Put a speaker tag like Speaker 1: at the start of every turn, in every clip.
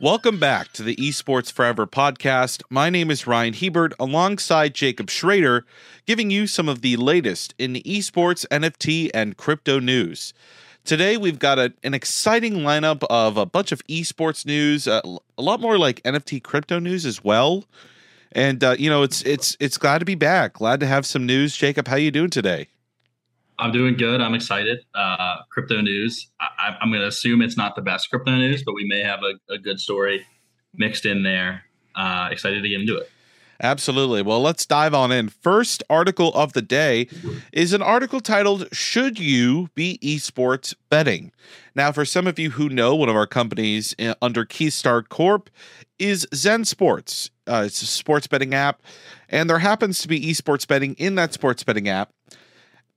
Speaker 1: Welcome back to the Esports Forever podcast. My name is Ryan Hebert alongside Jacob Schrader, giving you some of the latest in esports, NFT, and crypto news. Today, we've got a, an exciting lineup of a bunch of esports news, uh, a lot more like NFT crypto news as well. And uh, you know, it's it's it's glad to be back. Glad to have some news. Jacob, how are you doing today?
Speaker 2: I'm doing good. I'm excited. Uh, crypto news. I, am going to assume it's not the best crypto news, but we may have a, a good story mixed in there. Uh, excited to get into it.
Speaker 1: Absolutely. Well, let's dive on in. First article of the day is an article titled Should You Be Esports Betting? Now, for some of you who know, one of our companies uh, under Keystar Corp is Zen Sports. Uh, it's a sports betting app, and there happens to be esports betting in that sports betting app.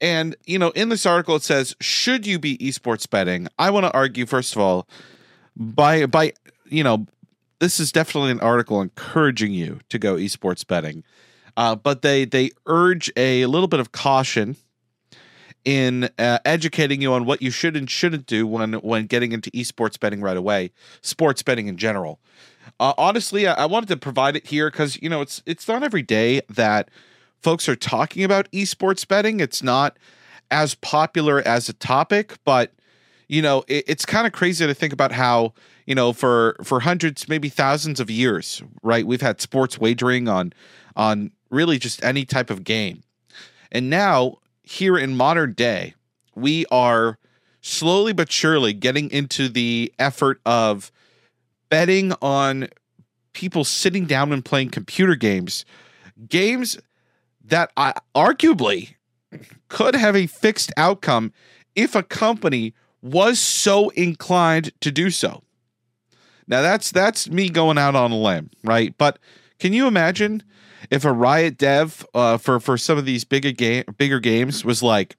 Speaker 1: And, you know, in this article it says, should you be esports betting? I want to argue, first of all, by by you know, this is definitely an article encouraging you to go esports betting. Uh, but they they urge a little bit of caution in uh, educating you on what you should and shouldn't do when when getting into esports betting right away, sports betting in general. Uh, honestly, I, I wanted to provide it here because you know it's it's not every day that folks are talking about esports betting. It's not as popular as a topic, but you know, it, it's kind of crazy to think about how you know for for hundreds, maybe thousands of years, right? We've had sports wagering on on really just any type of game, and now here in modern day, we are slowly but surely getting into the effort of betting on people sitting down and playing computer games, games that I arguably could have a fixed outcome if a company was so inclined to do so. Now that's that's me going out on a limb, right? But can you imagine if a Riot dev uh, for for some of these bigger game bigger games was like,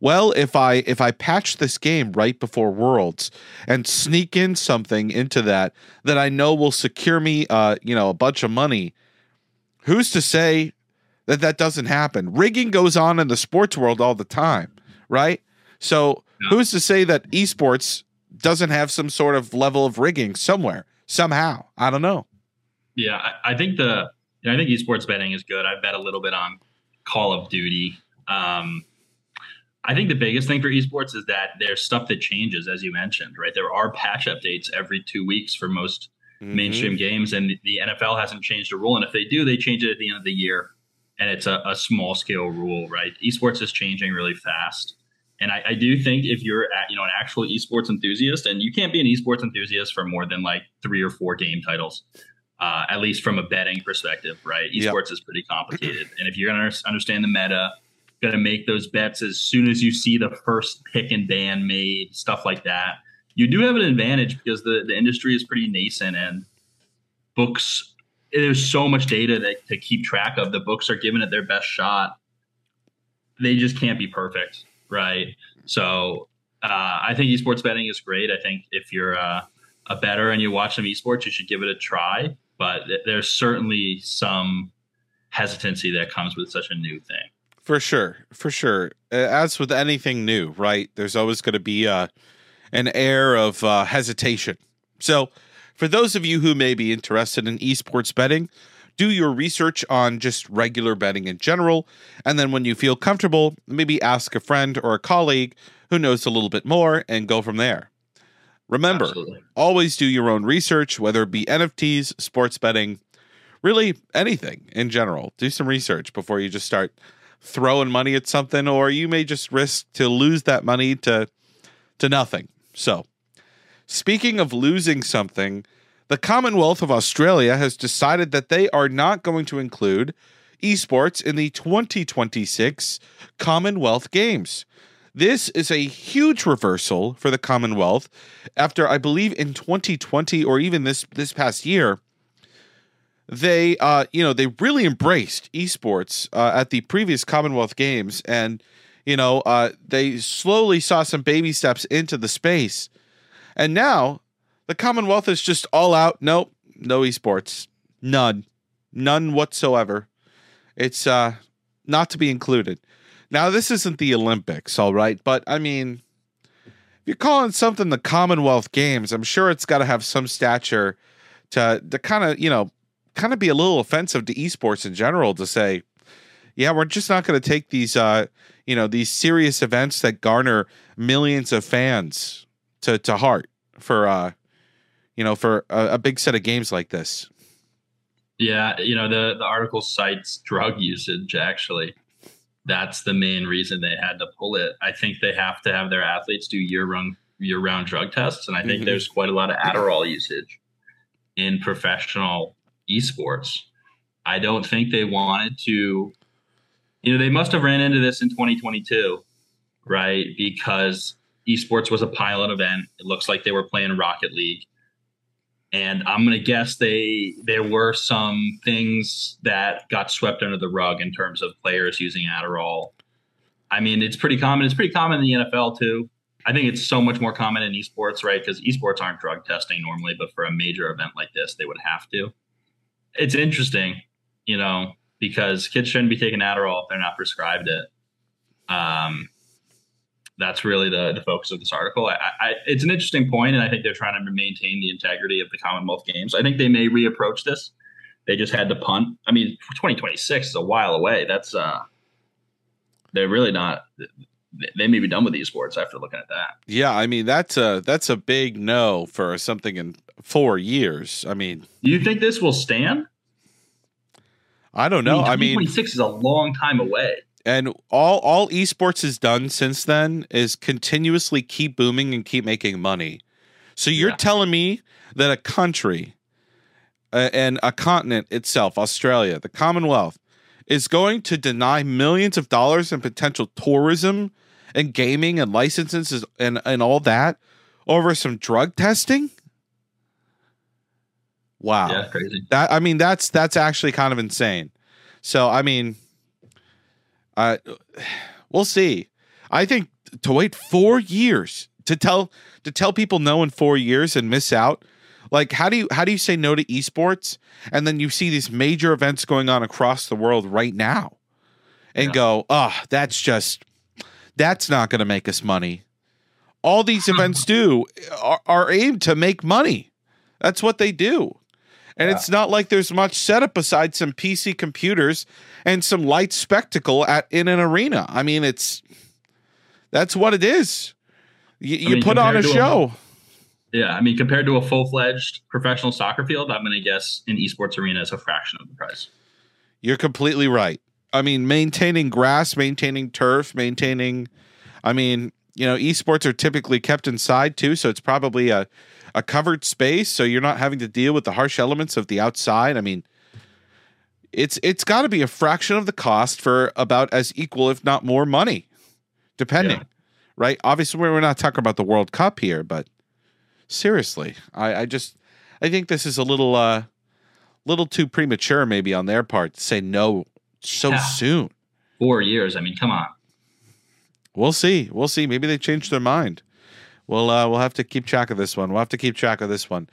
Speaker 1: well, if I if I patch this game right before Worlds and sneak in something into that that I know will secure me, uh, you know, a bunch of money, who's to say that that doesn't happen. Rigging goes on in the sports world all the time, right? So who's to say that esports doesn't have some sort of level of rigging somewhere, somehow? I don't know.
Speaker 2: Yeah, I, I think the I think esports betting is good. I bet a little bit on Call of Duty. Um, I think the biggest thing for esports is that there's stuff that changes, as you mentioned, right? There are patch updates every two weeks for most mm-hmm. mainstream games, and the NFL hasn't changed a rule. And if they do, they change it at the end of the year and it's a, a small scale rule, right? Esports is changing really fast. And I, I, do think if you're at, you know an actual esports enthusiast, and you can't be an esports enthusiast for more than like three or four game titles, uh, at least from a betting perspective, right? Esports yep. is pretty complicated, and if you're gonna understand the meta, gonna make those bets as soon as you see the first pick and ban made, stuff like that, you do have an advantage because the the industry is pretty nascent and books there's so much data that, to keep track of. The books are giving it their best shot. They just can't be perfect, right? So uh, I think esports betting is great. I think if you're a, a better and you watch some esports, you should give it a try. But th- there's certainly some hesitancy that comes with such a new thing.
Speaker 1: For sure, for sure. As with anything new, right? There's always going to be uh, an air of uh, hesitation. So for those of you who may be interested in esports betting, do your research on just regular betting in general. And then when you feel comfortable, maybe ask a friend or a colleague who knows a little bit more and go from there. Remember, Absolutely. always do your own research, whether it be NFTs, sports betting, really anything in general. Do some research before you just start throwing money at something, or you may just risk to lose that money to to nothing. So Speaking of losing something, the Commonwealth of Australia has decided that they are not going to include esports in the 2026 Commonwealth Games. This is a huge reversal for the Commonwealth after I believe in 2020 or even this this past year they uh you know they really embraced esports uh, at the previous Commonwealth Games and you know uh they slowly saw some baby steps into the space and now the Commonwealth is just all out. Nope, no esports. None. None whatsoever. It's uh not to be included. Now this isn't the Olympics, all right, but I mean if you're calling something the Commonwealth Games, I'm sure it's got to have some stature to to kind of you know kind of be a little offensive to esports in general to say, yeah, we're just not going to take these uh you know these serious events that garner millions of fans to to heart for uh you know for a, a big set of games like this.
Speaker 2: Yeah, you know the the article cites drug usage actually that's the main reason they had to pull it. I think they have to have their athletes do year round year round drug tests, and I think mm-hmm. there's quite a lot of Adderall usage in professional esports. I don't think they wanted to. You know, they must have ran into this in 2022, right? Because esports was a pilot event. It looks like they were playing Rocket League and I'm gonna guess they there were some things that got swept under the rug in terms of players using Adderall. I mean, it's pretty common. It's pretty common in the NFL too. I think it's so much more common in esports, right? Because esports aren't drug testing normally, but for a major event like this, they would have to. It's interesting, you know, because kids shouldn't be taking Adderall if they're not prescribed it. Um, that's really the, the focus of this article. I, I, it's an interesting point, and I think they're trying to maintain the integrity of the Commonwealth Games. I think they may reapproach this. They just had to punt. I mean, 2026 is a while away. That's uh, they're really not. They may be done with these sports after looking at that.
Speaker 1: Yeah, I mean that's a that's a big no for something in four years. I mean,
Speaker 2: do you think this will stand?
Speaker 1: I don't know. I mean,
Speaker 2: 2026 is a long time away
Speaker 1: and all all esports has done since then is continuously keep booming and keep making money. So you're yeah. telling me that a country uh, and a continent itself, Australia, the Commonwealth, is going to deny millions of dollars in potential tourism and gaming and licenses and and all that over some drug testing? Wow.
Speaker 2: Yeah, crazy.
Speaker 1: That I mean that's that's actually kind of insane. So I mean uh, we'll see. I think to wait four years to tell to tell people no in four years and miss out. Like how do you how do you say no to esports and then you see these major events going on across the world right now and yeah. go, oh, that's just that's not going to make us money. All these events do are, are aimed to make money. That's what they do. And yeah. it's not like there's much setup besides some PC computers and some light spectacle at in an arena. I mean, it's that's what it is. You, you mean, put on a show.
Speaker 2: A, yeah, I mean, compared to a full fledged professional soccer field, I'm going to guess an esports arena is a fraction of the price.
Speaker 1: You're completely right. I mean, maintaining grass, maintaining turf, maintaining. I mean, you know, esports are typically kept inside too, so it's probably a a covered space so you're not having to deal with the harsh elements of the outside. I mean, it's it's got to be a fraction of the cost for about as equal if not more money depending. Yeah. Right? Obviously we're not talking about the World Cup here, but seriously, I I just I think this is a little uh little too premature maybe on their part to say no so yeah. soon.
Speaker 2: 4 years. I mean, come on.
Speaker 1: We'll see. We'll see. Maybe they changed their mind. We'll uh, we'll have to keep track of this one. We'll have to keep track of this one.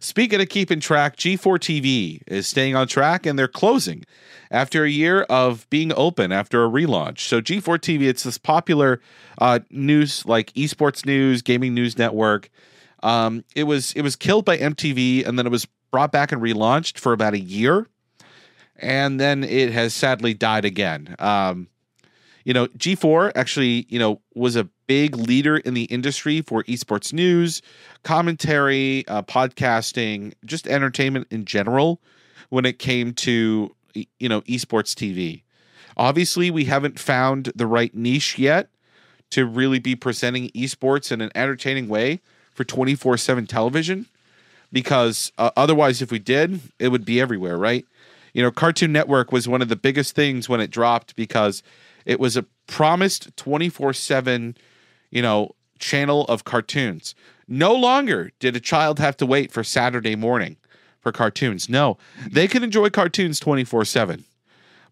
Speaker 1: Speaking of keeping track, G4 TV is staying on track and they're closing after a year of being open after a relaunch. So G4 TV, it's this popular uh, news like esports news, gaming news network. Um, it was it was killed by MTV and then it was brought back and relaunched for about a year, and then it has sadly died again. Um, you know, G4 actually, you know, was a big leader in the industry for esports news, commentary, uh, podcasting, just entertainment in general when it came to, you know, esports TV. Obviously, we haven't found the right niche yet to really be presenting esports in an entertaining way for 24 7 television because uh, otherwise, if we did, it would be everywhere, right? You know, Cartoon Network was one of the biggest things when it dropped because it was a promised 24 7, you know, channel of cartoons. No longer did a child have to wait for Saturday morning for cartoons. No, they can enjoy cartoons 24 7.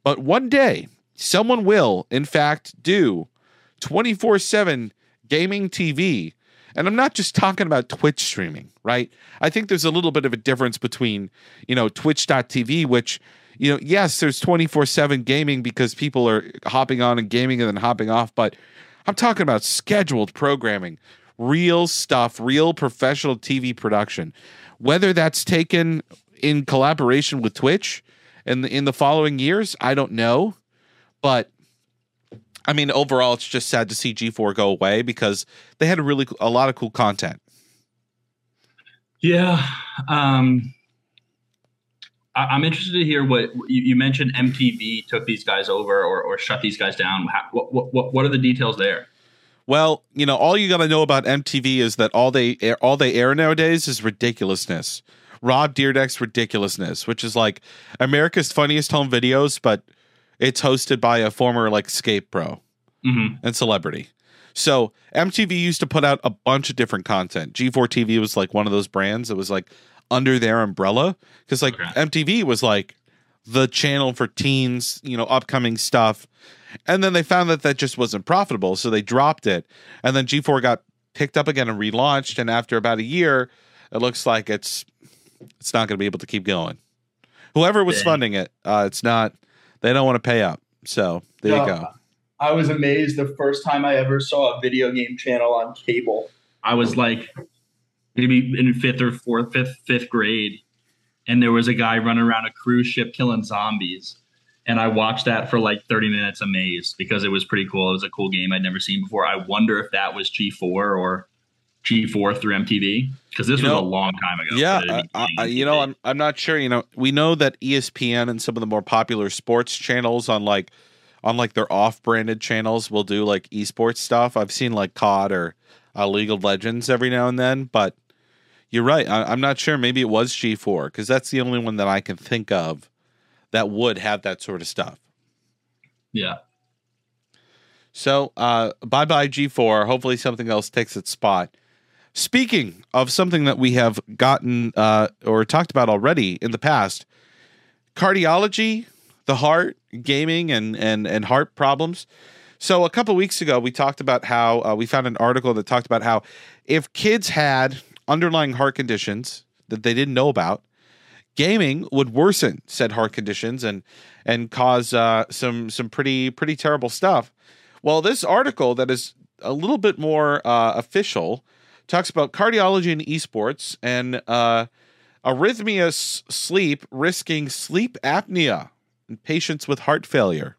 Speaker 1: But one day, someone will, in fact, do 24 7 gaming TV. And I'm not just talking about Twitch streaming, right? I think there's a little bit of a difference between, you know, twitch.tv, which you know, yes, there's 24 7 gaming because people are hopping on and gaming and then hopping off, but I'm talking about scheduled programming, real stuff, real professional TV production. Whether that's taken in collaboration with Twitch in the, in the following years, I don't know. But I mean, overall, it's just sad to see G4 go away because they had a really a lot of cool content.
Speaker 2: Yeah, um, I, am interested to hear what you, you, mentioned. MTV took these guys over or, or shut these guys down. How, what, what what are the details there?
Speaker 1: Well, you know, all you got to know about MTV is that all they air, all they air nowadays is ridiculousness. Rob Dyrdek's ridiculousness, which is like America's funniest home videos, but it's hosted by a former like skate pro
Speaker 2: mm-hmm.
Speaker 1: and celebrity. So MTV used to put out a bunch of different content. G4 TV was like one of those brands that was like under their umbrella because like okay. MTV was like the channel for teens, you know, upcoming stuff. And then they found that that just wasn't profitable, so they dropped it. And then G4 got picked up again and relaunched. And after about a year, it looks like it's it's not going to be able to keep going. Whoever was Dang. funding it, uh, it's not. They don't want to pay up. So there you go.
Speaker 3: I was amazed the first time I ever saw a video game channel on cable.
Speaker 2: I was like maybe in fifth or fourth, fifth, fifth grade, and there was a guy running around a cruise ship killing zombies. And I watched that for like 30 minutes amazed because it was pretty cool. It was a cool game I'd never seen before. I wonder if that was G4 or G4 through MTV because this you was know, a long time ago.
Speaker 1: Yeah, I, I, you know, I'm I'm not sure. You know, we know that ESPN and some of the more popular sports channels on like on like their off-branded channels will do like esports stuff. I've seen like COD or uh, League of Legends every now and then, but you're right. I, am not sure. Maybe it was G4 because that's the only one that I can think of that would have that sort of stuff.
Speaker 2: Yeah.
Speaker 1: So, uh, bye bye G4. Hopefully, something else takes its spot. Speaking of something that we have gotten uh, or talked about already in the past, cardiology, the heart, gaming, and and and heart problems. So a couple weeks ago, we talked about how uh, we found an article that talked about how if kids had underlying heart conditions that they didn't know about, gaming would worsen said heart conditions and and cause uh, some some pretty pretty terrible stuff. Well, this article that is a little bit more uh, official talks about cardiology and esports and uh, arrhythmia sleep risking sleep apnea in patients with heart failure.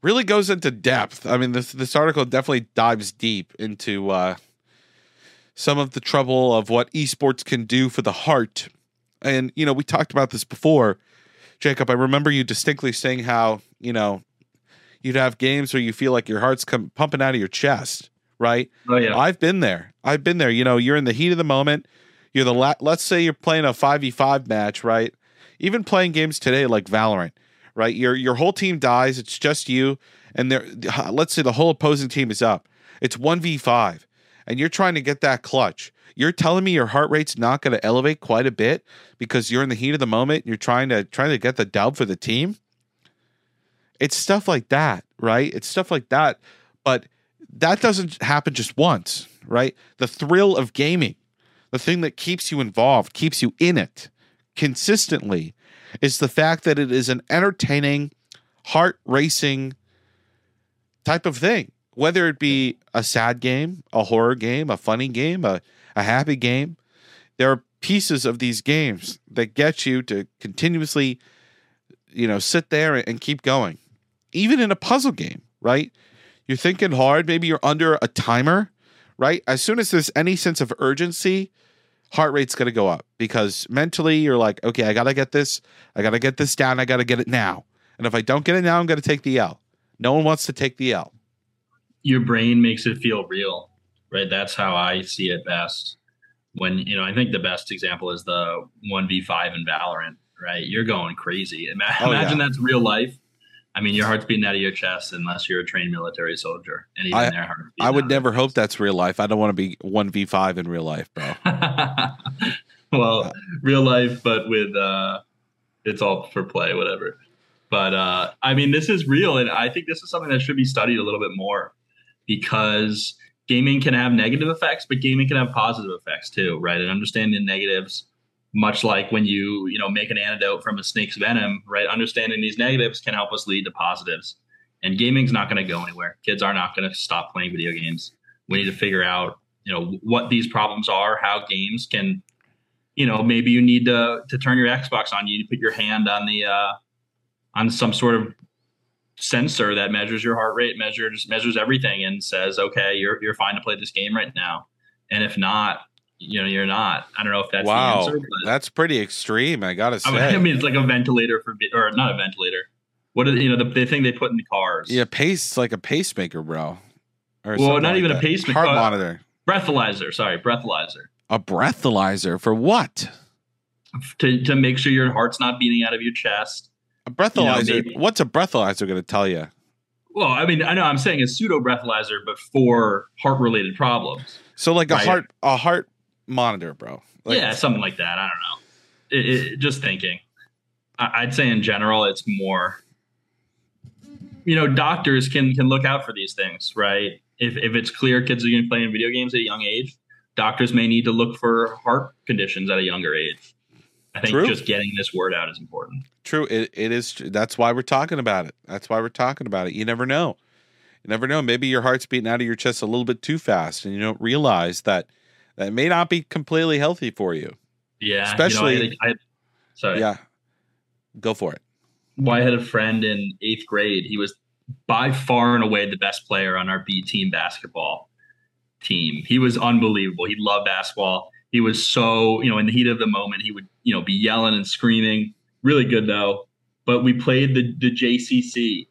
Speaker 1: Really goes into depth. I mean, this this article definitely dives deep into uh, some of the trouble of what esports can do for the heart. And, you know, we talked about this before. Jacob, I remember you distinctly saying how, you know, you'd have games where you feel like your heart's come pumping out of your chest, right?
Speaker 2: Oh yeah.
Speaker 1: I've been there. I've been there. You know, you're in the heat of the moment. You're the la- let's say you're playing a 5v5 match, right? Even playing games today like Valorant, right? Your your whole team dies, it's just you and there let's say the whole opposing team is up. It's 1v5 and you're trying to get that clutch, you're telling me your heart rate's not going to elevate quite a bit because you're in the heat of the moment. you're trying to trying to get the dub for the team. It's stuff like that, right? It's stuff like that, but that doesn't happen just once, right? The thrill of gaming, the thing that keeps you involved, keeps you in it consistently, is the fact that it is an entertaining, heart racing type of thing whether it be a sad game, a horror game, a funny game, a, a happy game, there are pieces of these games that get you to continuously, you know, sit there and keep going. Even in a puzzle game, right? You're thinking hard, maybe you're under a timer, right? As soon as there's any sense of urgency, heart rate's going to go up because mentally you're like, okay, I got to get this, I got to get this down, I got to get it now. And if I don't get it now, I'm going to take the L. No one wants to take the L
Speaker 2: your brain makes it feel real, right? That's how I see it best. When you know, I think the best example is the one v five in Valorant, right? You're going crazy. Imagine, oh, yeah. that's real life. I mean, your heart's beating out of your chest unless you're a trained military soldier, and even
Speaker 1: I,
Speaker 2: their
Speaker 1: heart. I would never hope that's real life. I don't want to be one v five in real life, bro.
Speaker 2: well, uh, real life, but with uh, it's all for play, whatever. But uh, I mean, this is real, and I think this is something that should be studied a little bit more because gaming can have negative effects, but gaming can have positive effects too, right? And understanding the negatives, much like when you you know make an antidote from a snake's venom, right? Understanding these negatives can help us lead to positives. And gaming's not going to go anywhere. Kids are not going to stop playing video games. We need to figure out, you know, what these problems are, how games can, you know, maybe you need to to turn your Xbox on. You need to put your hand on the uh, on some sort of sensor that measures your heart rate, measures measures everything, and says, okay, you're you're fine to play this game right now. And if not, you know, you're not. I don't know if that's
Speaker 1: wow,
Speaker 2: the answer.
Speaker 1: That's pretty extreme. I gotta say.
Speaker 2: I mean, it's like a ventilator for, or not a ventilator. What the, you know the, the thing they put in the cars?
Speaker 1: yeah, pace like a pacemaker, bro. Or
Speaker 2: Well, not
Speaker 1: like
Speaker 2: even a
Speaker 1: that.
Speaker 2: pacemaker,
Speaker 1: Heart
Speaker 2: uh,
Speaker 1: monitor.
Speaker 2: breathalyzer. Sorry, breathalyzer
Speaker 1: A breathalyzer for what?
Speaker 2: to to make sure your heart's not beating out of your chest.
Speaker 1: A breathalyzer.
Speaker 2: maybe.
Speaker 1: What's a breathalyzer going to tell you?
Speaker 2: Well, I mean, I know I'm saying a pseudo breathalyzer, but for heart related problems.
Speaker 1: So like a
Speaker 2: Right.
Speaker 1: heart a heart monitor, bro. Like,
Speaker 2: yeah, something like that. I don't know. It, it, just thinking. I, I'd say in general, it's more. You know, doctors can can look out for these things, right? If if it's clear kids are going to play in video games at a young age, doctors may need to look for heart conditions at a younger age. I think
Speaker 1: True.
Speaker 2: just getting this word out is important.
Speaker 1: True. It, it is. That's why we're talking about it. That's why we're talking about it. You never know. You never know. Maybe your heart's beating out of your chest a little bit too fast, and you don't realize that that may not be completely healthy for you.
Speaker 2: Yeah,
Speaker 1: Especially-
Speaker 2: You know, I, I, sorry.
Speaker 1: Yeah. Go for it.
Speaker 2: Well, I had a friend in eighth grade. He was by far and away the best player on our B team basketball team. He was unbelievable. He loved basketball. He was so, you know, in the heat of the moment, he would, you know, be yelling and screaming. Really good though. But we played the the JCC,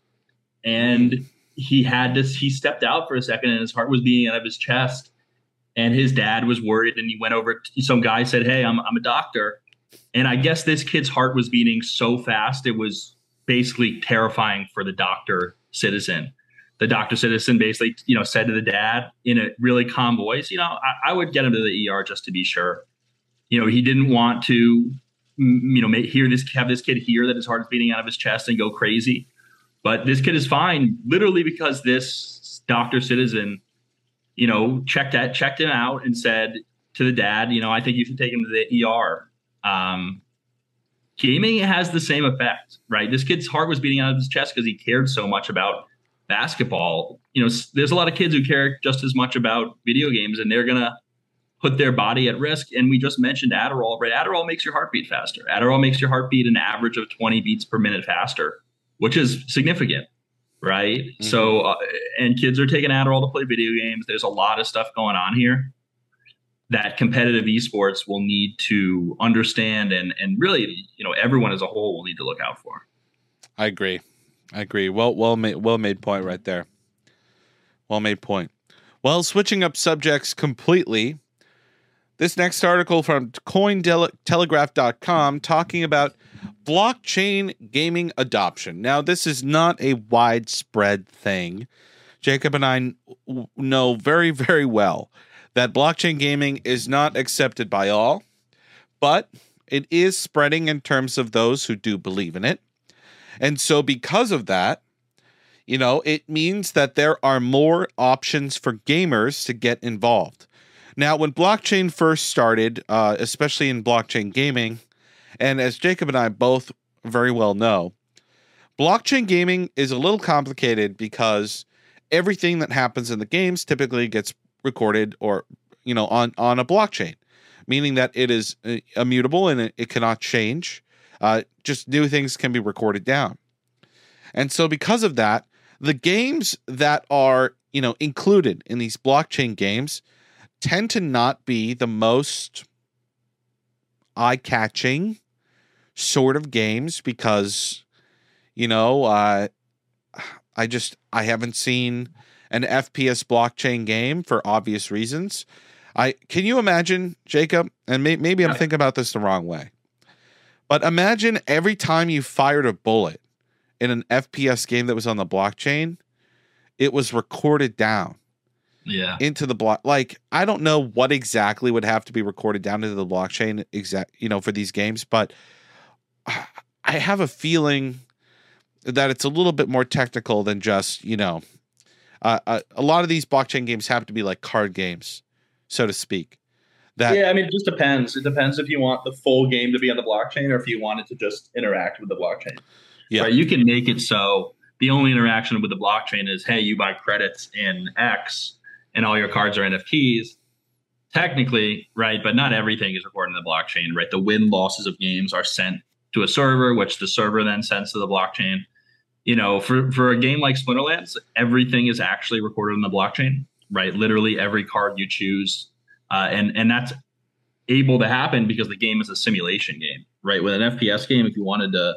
Speaker 2: and he had this. He stepped out for a second, and his heart was beating out of his chest. And his dad was worried, and he went over. To, some guy said, "Hey, I'm I'm a doctor." And I guess this kid's heart was beating so fast it was basically terrifying for the doctor citizen. The doctor citizen basically, you know, said to the dad in a really calm voice, you know, I, I would get him to the ER just to be sure. You know, he didn't want to, you know, hear this, have this kid hear that his heart is beating out of his chest and go crazy. But this kid is fine, literally because this doctor citizen, you know, checked at checked him out and said to the dad, you know, I think you should take him to the ER. Um, gaming has the same effect, right? This kid's heart was beating out of his chest because he cared so much about basketball. You know, there's a lot of kids who care just as much about video games, and they're gonna put their body at risk. And we just mentioned Adderall, right? Adderall makes your heartbeat faster. Adderall makes your heartbeat an average of 20 beats per minute faster, which is significant, right? So, uh, and kids are taking Adderall to play video games. There's a lot of stuff going on here that competitive esports will need to understand and and really you know everyone as a whole will need to look out for
Speaker 1: I agree. I agree. Well, well made. Well made point right there. Well made point. Well, switching up subjects completely. This next article from CoinTelegraph.com talking about blockchain gaming adoption. Now, this is not a widespread thing. Jacob and I know very, very well that blockchain gaming is not accepted by all, but it is spreading in terms of those who do believe in it. And so, because of that, you know, it means that there are more options for gamers to get involved. Now, when blockchain first started, uh, especially in blockchain gaming, and as Jacob and I both very well know, blockchain gaming is a little complicated because everything that happens in the games typically gets recorded or, you know, on, on a blockchain, meaning that it is uh, immutable and it, it cannot change. Uh, just new things can be recorded down. And so because of that, the games that are, you know, included in these blockchain games tend to not be the most eye-catching sort of games because you know, uh I just I haven't seen an FPS blockchain game for obvious reasons. I can you imagine, Jacob? And may, maybe I'm thinking about this the wrong way, but imagine every time you fired a bullet in an FPS game that was on the blockchain, it was recorded down
Speaker 2: yeah
Speaker 1: into the block. Like I don't know what exactly would have to be recorded down into the blockchain exact, you know, for these games, but I have a feeling that it's a little bit more technical than just you know, uh, a, a lot of these blockchain games have to be like card games, so to speak. That
Speaker 3: yeah, I mean, it just depends. It depends if you want the full game to be on the blockchain or if you want it to just interact with the blockchain.
Speaker 1: Yeah.
Speaker 2: right you can make it so the only interaction with the blockchain is hey you buy credits in x and all your cards are NFTs, technically, right? But not everything is recorded in the blockchain, right? The win losses of games are sent to a server, which the server then sends to the blockchain. You know, for for a game like Splinterlands, everything is actually recorded in the blockchain, right? Literally every card you choose, uh, and and that's able to happen because the game is a simulation game, right? With an FPS game, if you wanted to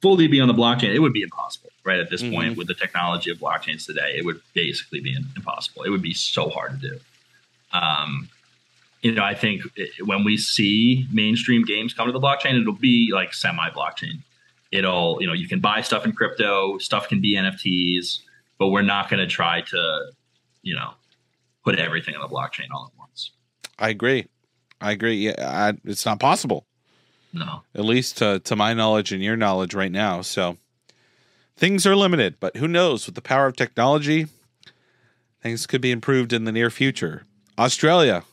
Speaker 2: fully be on the blockchain, it would be impossible, right? At this mm-hmm. point, with the technology of blockchains today, it would basically be impossible. It would be so hard to do. Um, you know, I think when we see mainstream games come to the blockchain, it'll be like semi blockchain. It'll, you know, you can buy stuff in crypto, stuff can be NFTs, but we're not going to try to, you know, put everything on the blockchain all at once.
Speaker 1: I agree. I agree. Yeah, I, it's not possible.
Speaker 2: No.
Speaker 1: At least to, to my knowledge and your knowledge right now. So things are limited, but who knows? With the power of technology, things could be improved in the near future. Australia,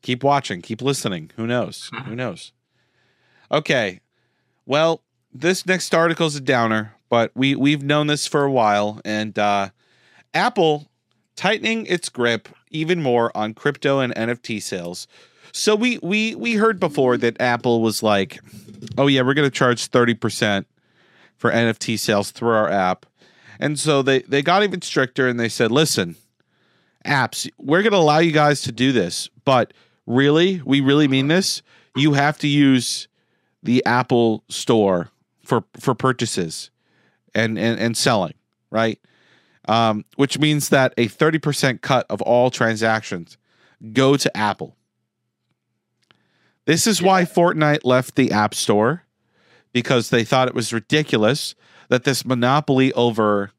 Speaker 1: keep watching, keep listening. Who knows? Who knows? Okay. Well, this next article is a downer, but we we've known this for a while, and uh, Apple tightening its grip even more on crypto and NFT sales. So we we we heard before that Apple was like, "Oh yeah, we're going to charge thirty percent for NFT sales through our app," and so they they got even stricter and they said, "Listen, apps, we're going to allow you guys to do this, but really, we really mean this. You have to use the Apple Store for for purchases and and, and selling, right? Um, which means that a thirty percent cut of all transactions go to Apple. This is why Fortnite left the App Store because they thought it was ridiculous that this monopoly over,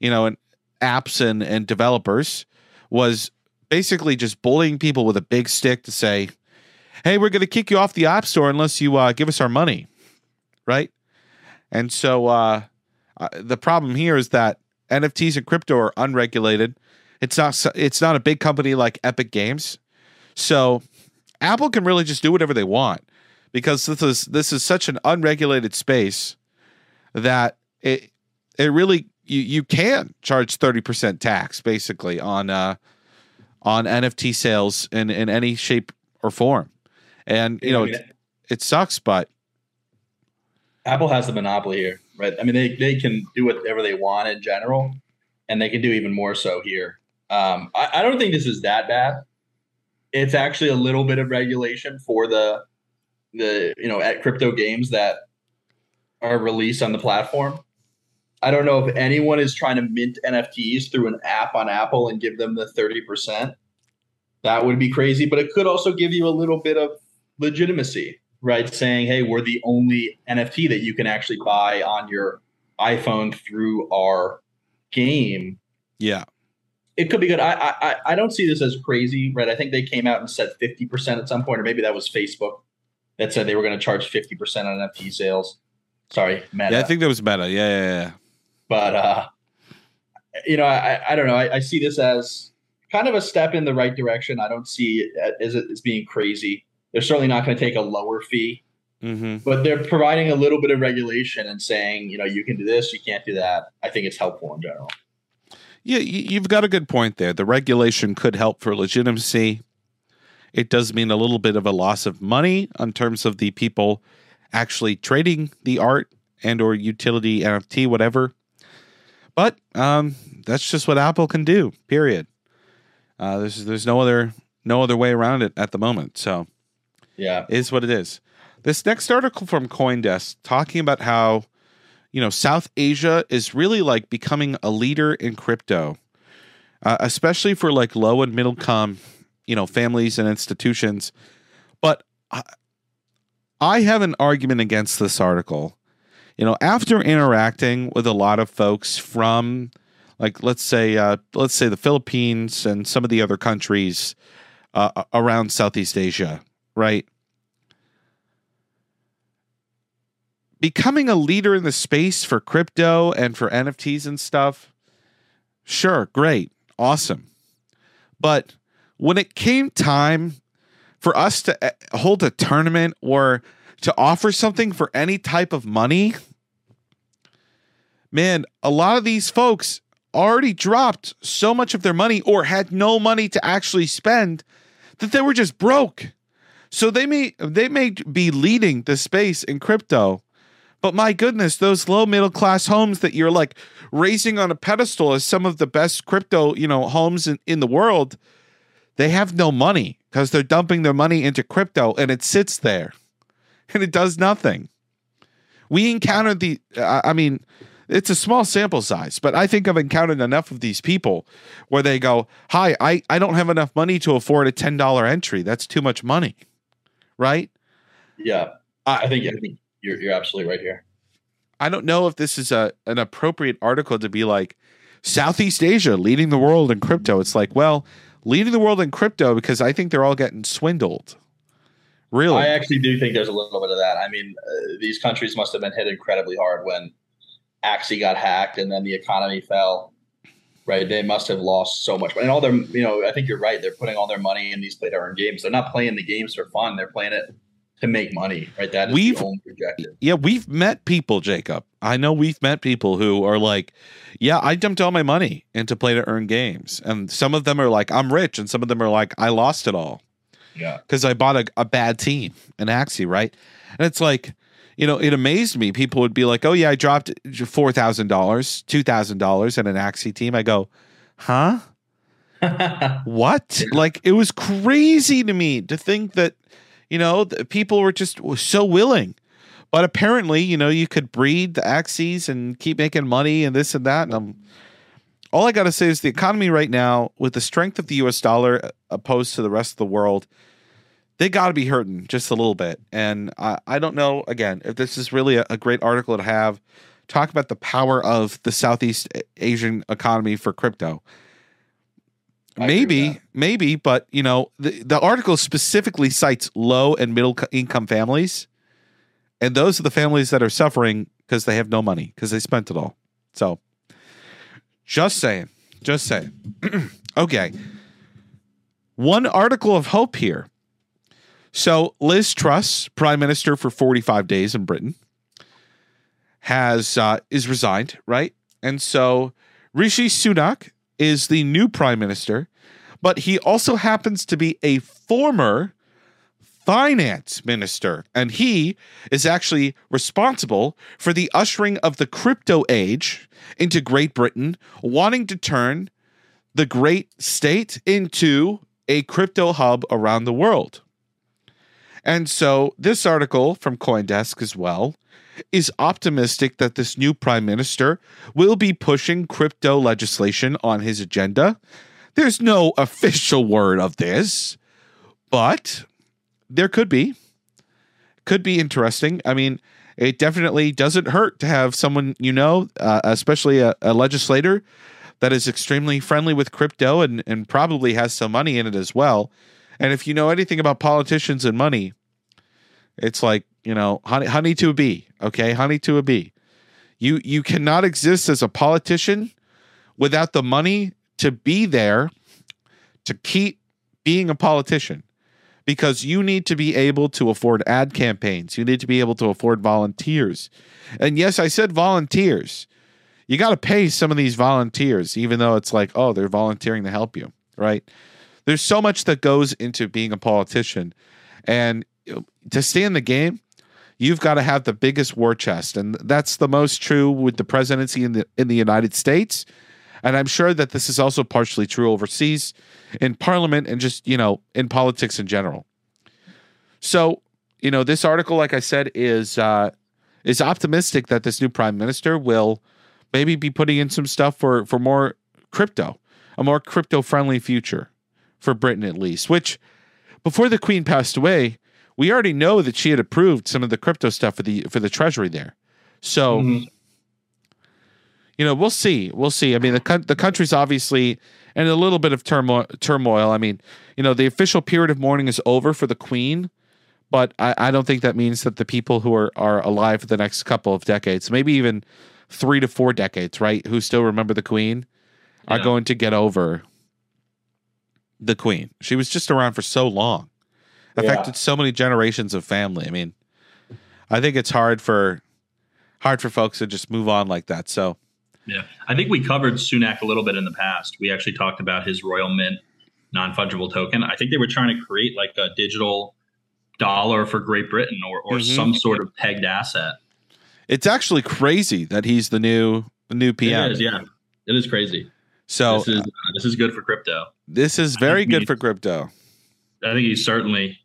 Speaker 1: you know, apps and, and developers was basically just bullying people with a big stick to say, hey, we're going to kick you off the App Store unless you uh, give us our money. Right. And so uh, uh, the problem here is that NFTs and crypto are unregulated. It's not it's not a big company like Epic Games. So Apple can really just do whatever they want because this is this is such an unregulated space that it it really you you can charge 30% tax basically on uh on NFT sales in in any shape or form. And you know, it, it sucks, but
Speaker 3: Apple has the monopoly here, right? I mean, they they can do whatever they want in general, and they can do even more so here. Um, I, I don't think this is that bad. It's actually a little bit of regulation for the the you know at crypto games that are released on the platform. I don't know if anyone is trying to mint NFTs through an app on Apple and give them the 30%. That would be crazy, but it could also give you a little bit of legitimacy, right? Saying, hey, we're the only NFT that you can actually buy on your iPhone through our game.
Speaker 1: Yeah.
Speaker 3: It could be good. I, I I don't see this as crazy, right? I think they came out and said 50% at some point, or maybe that was Facebook that said they were going to charge 50% on NFT sales. Sorry,
Speaker 1: Meta. Yeah, I think that was Meta. Yeah, yeah, yeah.
Speaker 3: But uh, you know, I, I don't know. I, I, see this as kind of a step in the right direction. I don't see it as, as being crazy. They're certainly not going to take a lower fee, mm-hmm. but they're providing a little bit of regulation and saying, you know, you can do this, you can't do that. I think it's helpful in general.
Speaker 1: Yeah, you've got a good point there. The regulation could help for legitimacy. It does mean a little bit of a loss of money in terms of the people actually trading the art and or utility NFT, whatever. But um, that's just what Apple can do. Period. Uh, there's there's no other no other way around it at the moment. So
Speaker 3: yeah,
Speaker 1: is what it is. This next article from CoinDesk talking about how you know South Asia is really like becoming a leader in crypto, uh, especially for like low and middle income you know families and institutions. But I, have an argument against this article you know, after interacting with a lot of folks from, like, let's say, uh, let's say the Philippines and some of the other countries uh, around Southeast Asia, right? Becoming a leader in the space for crypto and for NFTs and stuff, sure, great, awesome. But when it came time for us to uh, hold a tournament or to offer something for any type of money, man, a lot of these folks already dropped so much of their money or had no money to actually spend that they were just broke. So they may they may be leading the space in crypto, but my goodness, those low middle class homes that you're like raising on a pedestal as some of the best crypto, you know, homes in, in the world, they have no money because they're dumping their money into crypto and it sits there and it does nothing. We encountered the I mean, it's a small sample size, but I think I've encountered enough of these people where they go, Hi, I, I don't have enough money to afford a $10 entry. That's too much money. Right?
Speaker 3: Yeah. I think I think you're you're absolutely right here.
Speaker 1: I don't know if this is a an appropriate article to be like Southeast Asia leading the world in crypto. It's like, well, leading the world in crypto because I think they're all getting swindled. Really?
Speaker 3: I actually do think there's a little bit of that. I mean, uh, these countries must have been hit incredibly hard when Axie got hacked and then the economy fell. Right, they must have lost so much, and all their, you know, I think you're right. They're putting all their money in these play to earn games. They're not playing the games for fun. They're playing it to make money. Right, that is
Speaker 1: We've-
Speaker 3: the only objective.
Speaker 1: Yeah, we've met people, Jacob. I know we've met people who are like, yeah, I dumped all my money into play to earn games. And some of them are like, I'm rich. And some of them are like, I lost it all
Speaker 3: Yeah,
Speaker 1: because I bought a, a bad team, an Axie, right? And it's like, you know, it amazed me. People would be like, oh, yeah, I dropped $4,000, $2,000 in an Axie team. I go, huh? What? Like it was crazy to me to think that, you know, people were just so willing. But apparently, you know, you could breed the Axies and keep making money and this and that. And I'm, all I got to say is the economy right now, with the strength of the US dollar uh, opposed to the rest of the world, they got to be hurting just a little bit. And I, I don't know, again, if this is really a, a great article to have. Talk about the power of the Southeast Asian economy for crypto.
Speaker 3: I
Speaker 1: maybe maybe but you know the, the article specifically cites low and middle income families. And those are the families that are suffering because they have no money because they spent it all. So just saying just saying. Okay. One article of hope here so liz truss prime minister for 45 days in britain has uh, is resigned right and so rishi sunak is the new prime minister, but he also happens to be a former finance minister. And he is actually responsible for the ushering of the crypto age into Great Britain, wanting to turn the great state into a crypto hub around the world. And so this article from Coindesk as well is optimistic that this new prime minister will be pushing crypto legislation on his agenda. There's no official word of this, but there could be. Could be interesting. I mean, it definitely doesn't hurt to have someone you know, uh, especially a, a legislator that is extremely friendly with crypto and, and probably has some money in it as well. And if you know anything about politicians and money, it's like, you know, honey, honey to a bee. Okay. Honey to a bee. You, you cannot exist as a politician without the money to be there to keep being a politician because you need to be able to afford ad campaigns. You need to be able to afford volunteers. And yes, I said volunteers. You got to pay some of these volunteers, even though it's like, oh, they're volunteering to help you, right? There's so much that goes into being a politician. And to stay in the game, you've got to have the biggest war chest. And that's the most true with the presidency in the in the United States. And I'm sure that this is also partially true overseas in parliament and just, you know, in politics in general. So, you know, this article, like I said, is uh is optimistic that this new prime minister will maybe be putting in some stuff for for more crypto, a more crypto friendly future for Britain at least, which before the queen passed away, we already know that she had approved some of the crypto stuff for the for the treasury there. So,
Speaker 3: Mhm.
Speaker 1: you know, we'll see. We'll see. I mean, the the country's obviously in a little bit of turmoil. Turmoil. I mean, you know, the official period of mourning is over for the queen, but I, I don't think that means that the people who are are alive for the next couple of decades, maybe even three to four decades, right, who still remember the queen, are going to get over the queen. She was just around for so long,
Speaker 3: Yeah.
Speaker 1: affected so many generations of family. I mean, I think it's hard for hard for folks to just move on like that. So
Speaker 2: Yeah, I think we covered Sunak a little bit in the past. We actually talked about his Royal Mint non fungible token. I think they were trying to create like a digital dollar for Great Britain or, or
Speaker 1: Mhm.
Speaker 2: some sort of pegged asset.
Speaker 1: It's actually crazy that he's the new the new PM.
Speaker 2: It is, yeah, it is crazy.
Speaker 1: So
Speaker 2: this is uh, this is good for crypto.
Speaker 1: this is very good for crypto.
Speaker 2: I think he's certainly.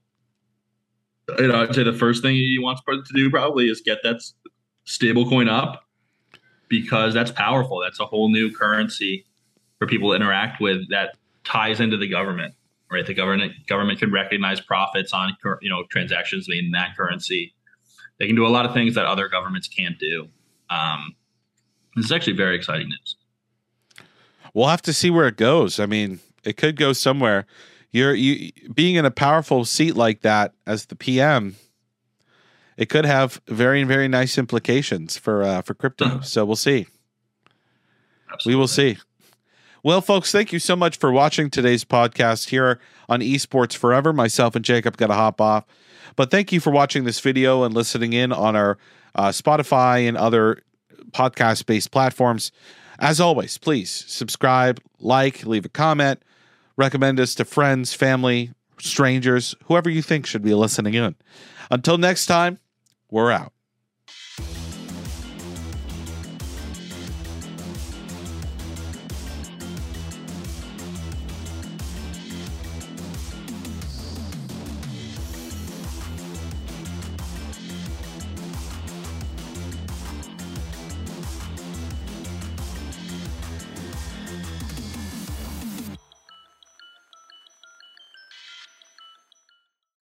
Speaker 2: You know, I'd say the first thing he wants to do probably is get that stable coin up because that's powerful. That's a whole new currency for people to interact with that ties into the government. Right, the government government can recognize profits on you know transactions made in that currency. They can do a lot of things that other governments can't do. Um, this is actually very exciting news.
Speaker 1: We'll have to see where it goes. I mean, it could go somewhere. You're you being in a powerful seat like that as the PM. It could have very very nice implications for uh, for crypto. So we'll see. We will see. Well, folks, thank you so much for watching today's podcast here on Esports Forever. Myself and Jacob got to hop off, but thank you for watching this video and listening in on our uh, Spotify and other podcast based platforms. As always, please subscribe, like, leave a comment, recommend us to friends, family, strangers, whoever you think should be listening in. Until next time, we're out.